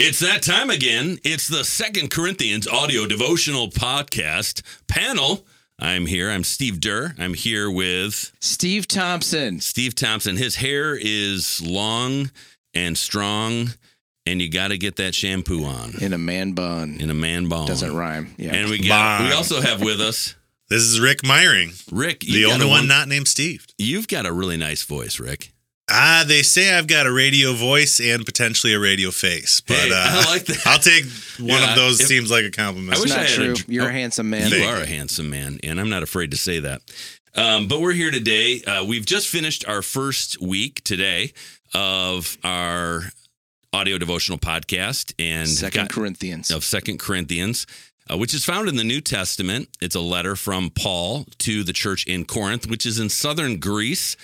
It's that time again. It's the Second Corinthians audio devotional podcast panel. I'm here. I'm Steve Deur. I'm here with Steve Thompson. Steve Thompson. His hair is long and strong, and you got to get that shampoo on In a man bun. in a man bun. Doesn't rhyme. Yeah. And we got. Bond. We also have with us This is Rick Meyering, Rick. the you've got only a one not named Steve. You've got a really nice voice, Rick. Ah, they say I've got a radio voice and potentially a radio face, but Hey, uh, I like that. I'll take one Yeah, of those. if- seems like a compliment. I wish it's I not had a You're oh, a handsome man. You are a handsome man, and I'm not afraid to say that. Um, but we're here today. Uh, we've just finished our first week today of our audio devotional podcast and Second got- Corinthians. of Second Corinthians, uh, which is found in the New Testament. It's a letter from Paul to the church in Corinth, which is in southern Greece.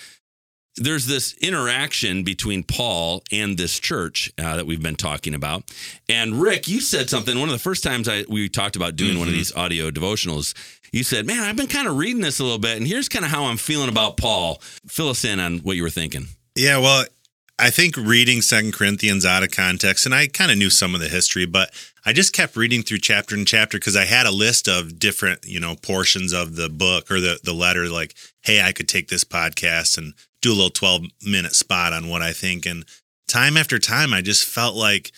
There's this interaction between Paul and this church uh, that we've been talking about. And Rick, you said something one of the first times I we talked about doing one of Mhm. these audio devotionals. You said, "Man, I've been kind of reading this a little bit, and here's kind of how I'm feeling about Paul." Fill us in on what you were thinking. Yeah, well, I think reading Second Corinthians out of context, and I kind of knew some of the history, but I just kept reading through chapter and chapter because I had a list of different, you know, portions of the book or the the letter. Like, hey, I could take this podcast and do a little twelve minute spot on what I think. And time after time, I just felt like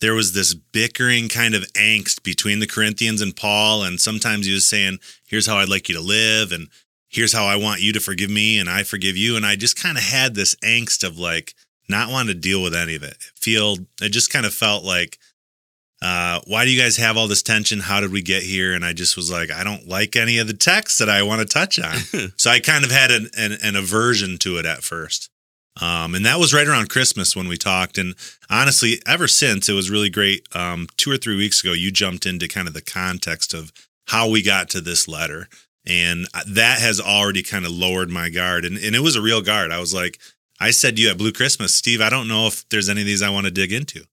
there was this bickering kind of angst between the Corinthians and Paul. And sometimes he was saying, "Here's how I'd like you to live," and here's how I want you to forgive me and I forgive you. And I just kind of had this angst of like not wanting to deal with any of it. Feel it just kind of felt like, uh, why do you guys have all this tension? How did we get here? And I just was like, I don't like any of the texts that I want to touch on. so I kind of had an, an, an aversion to it at first. Um, and that was right around Christmas when we talked. And honestly, ever since, it was really great. Um, two or three weeks ago, you jumped into kind of the context of how we got to this letter and that has already kind of lowered my guard and, and it was a real guard i was like i said to you at blue christmas steve i don't know if there's any of these i want to dig into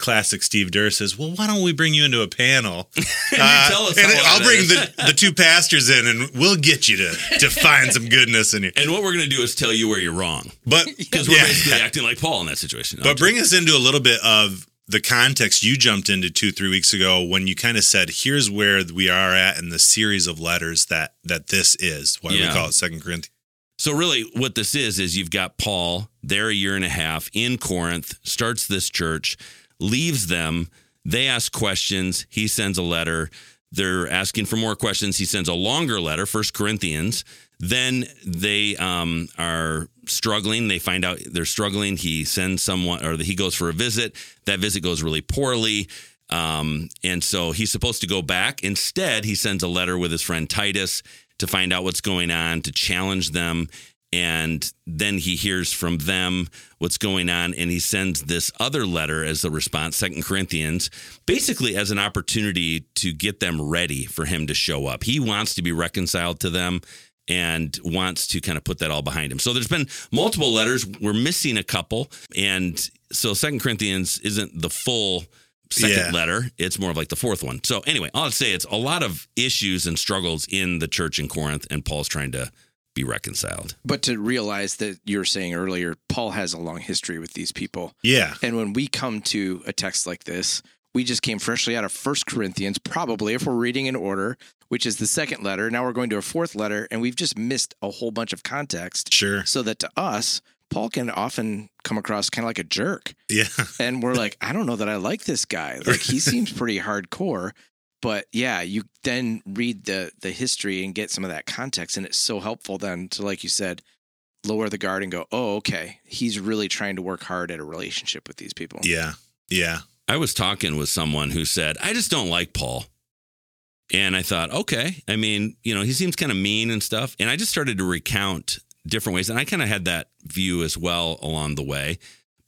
classic steve deur says well why don't we bring you into a panel Uh, tell us and i'll bring the, the two pastors in and we'll get you to, to find some goodness in you And what we're going to do is tell you where you're wrong. but Because we're yeah. basically acting like Paul in that situation. But bring us into a little bit of the context you jumped into two, three weeks ago when you kind of said, "Here's where we are at in the series of letters that that this is." Why Yeah. we call it Second Corinthians. so really, what this is is you've got Paul there a year and a half in Corinth, starts this church, leaves them. They ask questions. He sends a letter. They're asking for more questions. He sends a longer letter, First Corinthians. Then they um, are struggling. They find out they're struggling. He sends someone, or he goes for a visit. That visit goes really poorly. Um, and so he's supposed to go back. Instead, he sends a letter with his friend Titus to find out what's going on, to challenge them. And then he hears from them what's going on, and he sends this other letter as the response, Second Corinthians, basically as an opportunity to get them ready for him to show up. He wants to be reconciled to them and wants to kind of put that all behind him. So there's been multiple letters. We're missing a couple. And so Second Corinthians isn't the full second Yeah. letter. It's more of like the fourth one. So anyway, I'll say it's a lot of issues and struggles in the church in Corinth, and Paul's trying to be reconciled. But to realize that you were saying earlier, Paul has a long history with these people. Yeah, And when we come to a text like this, we just came freshly out of First Corinthians, probably if we're reading in order, which is the second letter. Now we're going to a fourth letter, and we've just missed a whole bunch of context. sure. So that to us, Paul can often come across kind of like a jerk. Yeah, And we're like, I don't know that I like this guy. Like he seems pretty hardcore. But yeah, you then read the the history and get some of that context, and it's so helpful then to, like you said, lower the guard and go, oh, okay, he's really trying to work hard at a relationship with these people. yeah, yeah. I was talking with someone who said, I just don't like Paul. And I thought, okay. I mean, you know, he seems kind of mean and stuff. And I just started to recount different ways. And I kind of had that view as well along the way.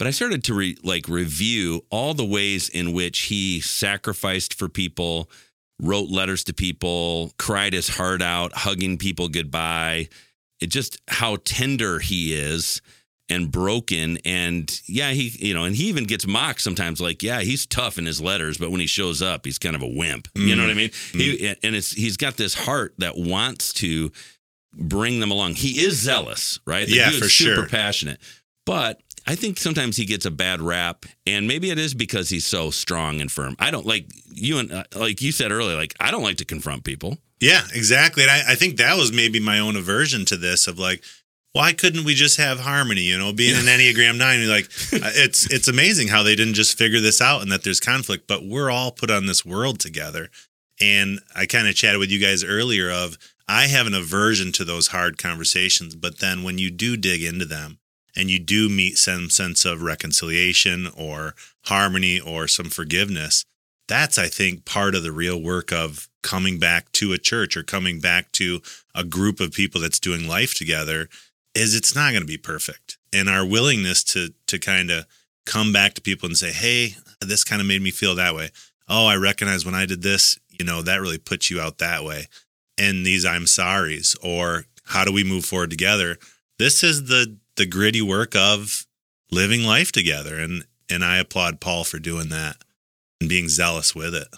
But I started to re- like review all the ways in which he sacrificed for people, wrote letters to people, cried his heart out, hugging people goodbye. It just how tender he is and broken. And yeah he you know and he even gets mocked sometimes like yeah he's tough in his letters but when he shows up he's kind of a wimp. You know what i mm. mean? Mm. He, and it's he's got this heart that wants to bring them along. He is zealous right? The Yeah, for super sure. passionate. But I think sometimes he gets a bad rap, and maybe it is because he's so strong and firm. I don't like you and uh, like you said earlier. Like I don't like to confront people. Yeah, exactly. And I, I think that was maybe my own aversion to this of like, why couldn't we just have harmony? You know, being an Enneagram nine, like uh, it's it's amazing how they didn't just figure this out and that there's conflict, but we're all put on this world together. And I kind of chatted with you guys earlier of I have an aversion to those hard conversations, but then when you do dig into them and you do meet some sense of reconciliation or harmony or some forgiveness, that's I think part of the real work of coming back to a church or coming back to a group of people that's doing life together is it's not going to be perfect. And our willingness to to kind of come back to people and say, "Hey, this kind of made me feel that way." Oh, I recognize when I did this, you know, that really put you out that way. And these I'm sorries or how do we move forward together? This is the the gritty work of living life together and and I applaud Paul for doing that and being zealous with it.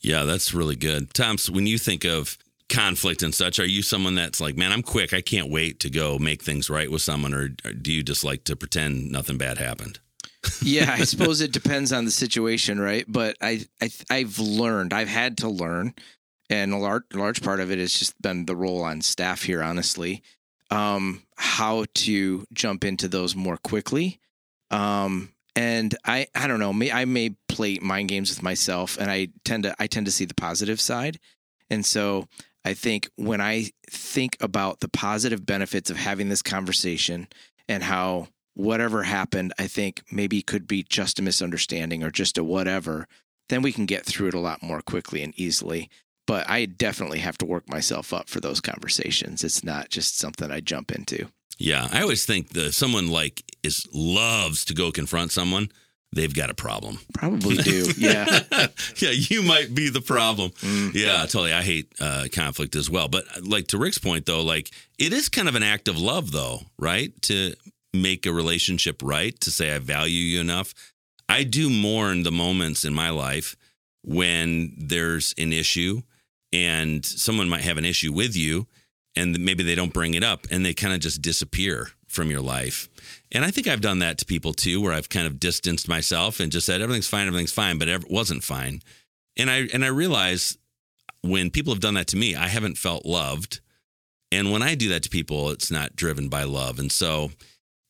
Yeah, that's really good. Toms, when you think of conflict and such, are you someone that's like, man, I'm quick. I can't wait to go make things right with someone, or, or do you just like to pretend nothing bad happened? yeah, I suppose it depends on the situation, right? But I, I I've learned, I've had to learn, and a large large part of it has just been the role on staff here, honestly, um, how to jump into those more quickly. Um, and I I don't know, may I may play mind games with myself, and I tend to I tend to see the positive side, and so I think when I think about the positive benefits of having this conversation and how whatever happened, I think maybe could be just a misunderstanding or just a whatever, then we can get through it a lot more quickly and easily. But I definitely have to work myself up for those conversations. It's not just something I jump into. Yeah, I always think that someone like is loves to go confront someone. They've got a problem. Probably do. Yeah. yeah, you might be the problem. Mm. Yeah, totally. I hate uh, conflict as well. But like to Rick's point, though, like it is kind of an act of love, though, right? To make a relationship right, to say I value you enough. I do mourn the moments in my life when there's an issue and someone might have an issue with you and maybe they don't bring it up and they kind of just disappear from your life. And I think I've done that to people too, where I've kind of distanced myself and just said everything's fine, everything's fine, but it wasn't fine. And I and I realize when people have done that to me, I haven't felt loved. And when I do that to people, it's not driven by love. And so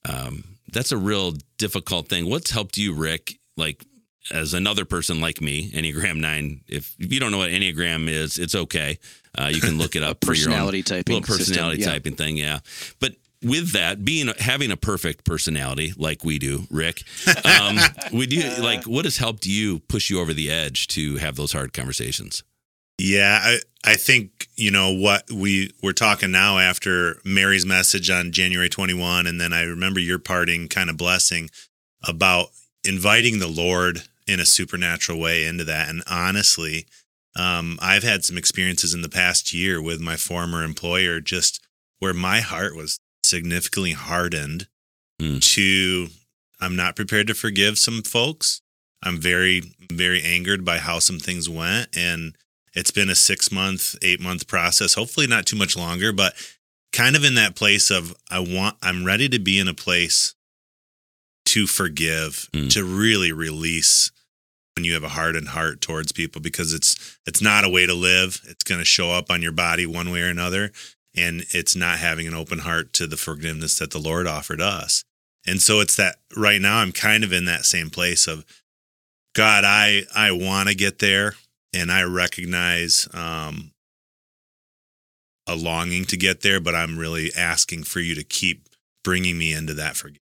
um, that's a real difficult thing. What's helped you, Rick? Like as another person like me, Enneagram Nine. If you don't know what Enneagram is, it's okay. Uh, you can look it up for your own personality typing. little personality system. Yeah. typing thing. Yeah, but with that being having a perfect personality like we do, Rick, um, we do like what has helped you push you over the edge to have those hard conversations. Yeah, I, I think, you know, what we we're talking now after Mary's message on January 21 and then I remember your parting kind of blessing about inviting the Lord in a supernatural way into that and honestly, um, I've had some experiences in the past year with my former employer just where my heart was significantly hardened Mm. to I'm not prepared to forgive some folks. I'm very, very angered by how some things went. And it's been a six month, eight month process, hopefully not too much longer, but kind of in that place of I want, I'm ready to be in a place to forgive, Mm. to really release when you have a hardened heart towards people because it's it's not a way to live. It's going to show up on your body one way or another and it's not having an open heart to the forgiveness that the Lord offered us. And so it's that right now I'm kind of in that same place of God, I I want to get there and I recognize um a longing to get there, but I'm really asking for you to keep bringing me into that forgiveness.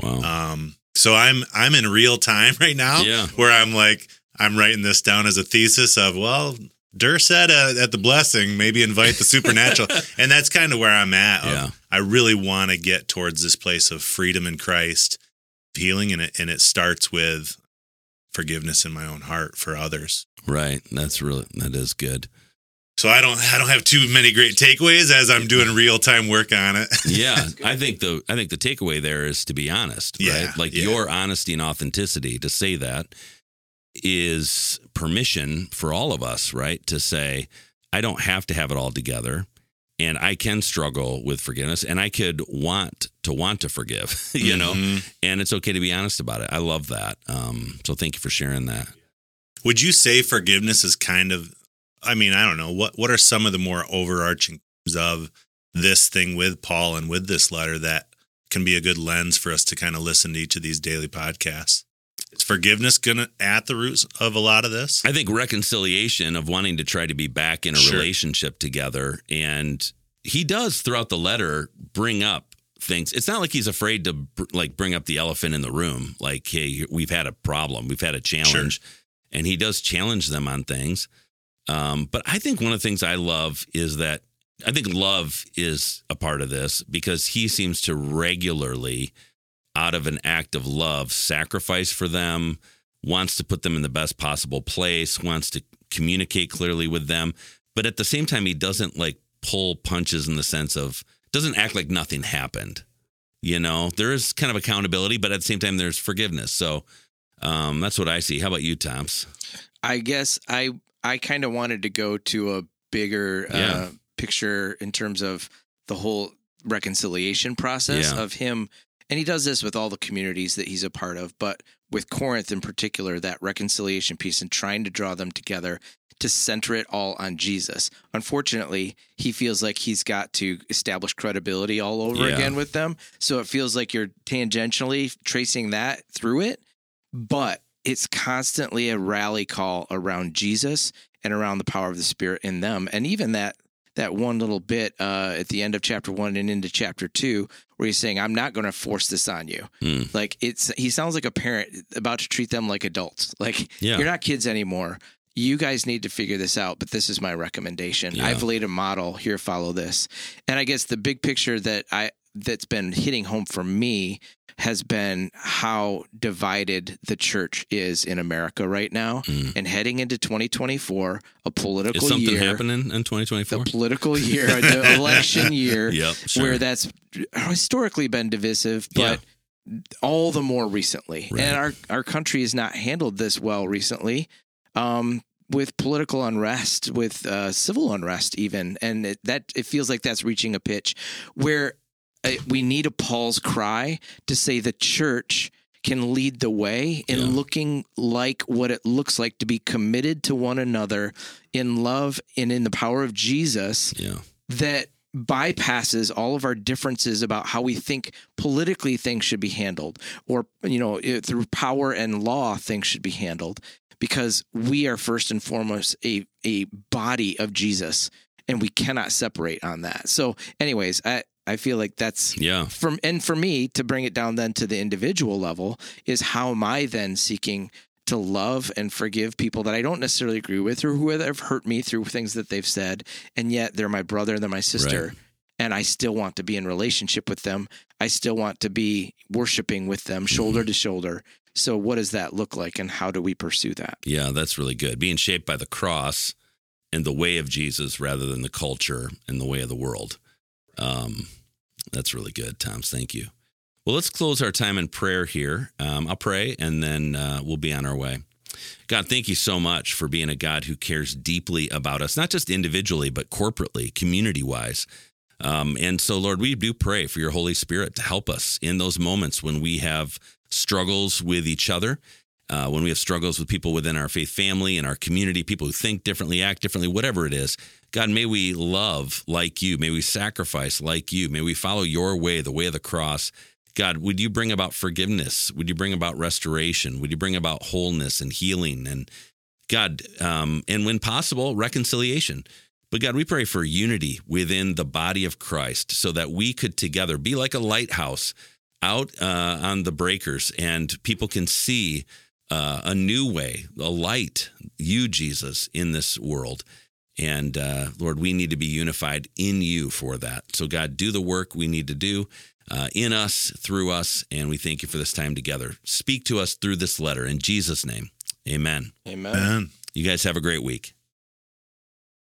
Wow. Um so I'm I'm in real time right now Yeah. where I'm like I'm writing this down as a thesis of well Deur said uh, at the blessing maybe invite the supernatural and that's kind of where I'm at. Yeah. I really want to get towards this place of freedom in Christ, healing and it and it starts with forgiveness in my own heart for others. Right. That's really that is good. So I don't I don't have too many great takeaways as I'm doing real time work on it. Yeah. I think the I think the takeaway there is to be honest, Yeah, right? Like yeah. your honesty and authenticity to say that is permission for all of us, right? To say, I don't have to have it all together. and I can struggle with forgiveness, and I could want to want to forgive, you know, Mhm. and it's okay to be honest about it. I love that. Um, so thank you for sharing that. Would you say forgiveness is kind of I mean, I don't know. What what are some of the more overarching themes of this thing with Paul and with this letter that can be a good lens for us to kind of listen to each of these daily podcasts? Is forgiveness gonna at the roots of a lot of this? I think reconciliation of wanting to try to be back in a Sure. relationship together. And he does throughout the letter bring up things. It's not like he's afraid to br- like bring up the elephant in the room. Like, hey, we've had a problem, we've had a challenge, and he does challenge them on things. Um, but I think one of the things I love is that I think love is a part of this because he seems to regularly, out of an act of love, sacrifice for them, wants to put them in the best possible place, wants to communicate clearly with them. But at the same time, he doesn't like pull punches in the sense of, doesn't act like nothing happened. You know, there is kind of accountability, but at the same time, there's forgiveness. So um, that's what I see. How about you, Toms? I guess I I kind of wanted to go to a bigger Yeah. uh, picture in terms of the whole reconciliation process Yeah. of him, and he does this with all the communities that he's a part of, but with Corinth in particular, that reconciliation piece and trying to draw them together to center it all on Jesus. Unfortunately, he feels like he's got to establish credibility all over Yeah. again with them, so it feels like you're tangentially tracing that through it but it's constantly a rally call around Jesus and around the power of the Spirit in them. And even that that one little bit uh, at the end of chapter one and into chapter two, where he's saying, "I'm not going to force this on you." Hmm. Like it's he sounds like a parent about to treat them like adults. Like Yeah. you're not kids anymore. You guys need to figure this out, but this is my recommendation. Yeah. I've laid a model here. Follow this. And I guess the big picture that I that's been hitting home for me has been how divided the church is in America right now. Mm. And heading into 2024, a political Is something year, happening in 2024? the political year, the election year, Yep, sure. where that's historically been divisive, but all the more recently. Right. And our, our country has not handled this well recently. Um, with political unrest, with uh, civil unrest, even, and it, that it feels like that's reaching a pitch where Uh, we need a Paul's cry to say the church can lead the way in Yeah. looking like what it looks like to be committed to one another in love and in the power of Jesus yeah. that bypasses all of our differences about how we think politically things should be handled or you know through power and law things should be handled because we are first and foremost a a body of Jesus and we cannot separate on that. So anyways, I I feel like that's Yeah. from and for me to bring it down then to the individual level is how am I then seeking to love and forgive people that I don't necessarily agree with or who have hurt me through things that they've said and yet they're my brother they're my sister Right. and I still want to be in relationship with them I still want to be worshiping with them mm-hmm. shoulder to shoulder so what does that look like and how do we pursue that Yeah, that's really good. Being shaped by the cross and the way of Jesus rather than the culture and the way of the world. Um, that's really good, Toms. Thank you. Well, let's close our time in prayer here. Um, I'll pray and then uh, we'll be on our way. God, thank you so much for being a God who cares deeply about us, not just individually, but corporately, community wise. Um, and so, Lord, we do pray for your Holy Spirit to help us in those moments when we have struggles with each other, uh, when we have struggles with people within our faith family and our community, people who think differently, act differently, whatever it is. God, may we love like you. May we sacrifice like you. May we follow your way, the way of the cross. God, would you bring about forgiveness? Would you bring about restoration? Would you bring about wholeness and healing? And God, um, and when possible, reconciliation. But God, we pray for unity within the body of Christ so that we could together be like a lighthouse out uh, on the breakers and people can see uh, a new way, a light, you, Jesus, in this world. And uh, Lord, we need to be unified in you for that. So, God, do the work we need to do uh, in us, through us. And we thank you for this time together. Speak to us through this letter. In Jesus' name, amen. amen Man. You guys have a great week.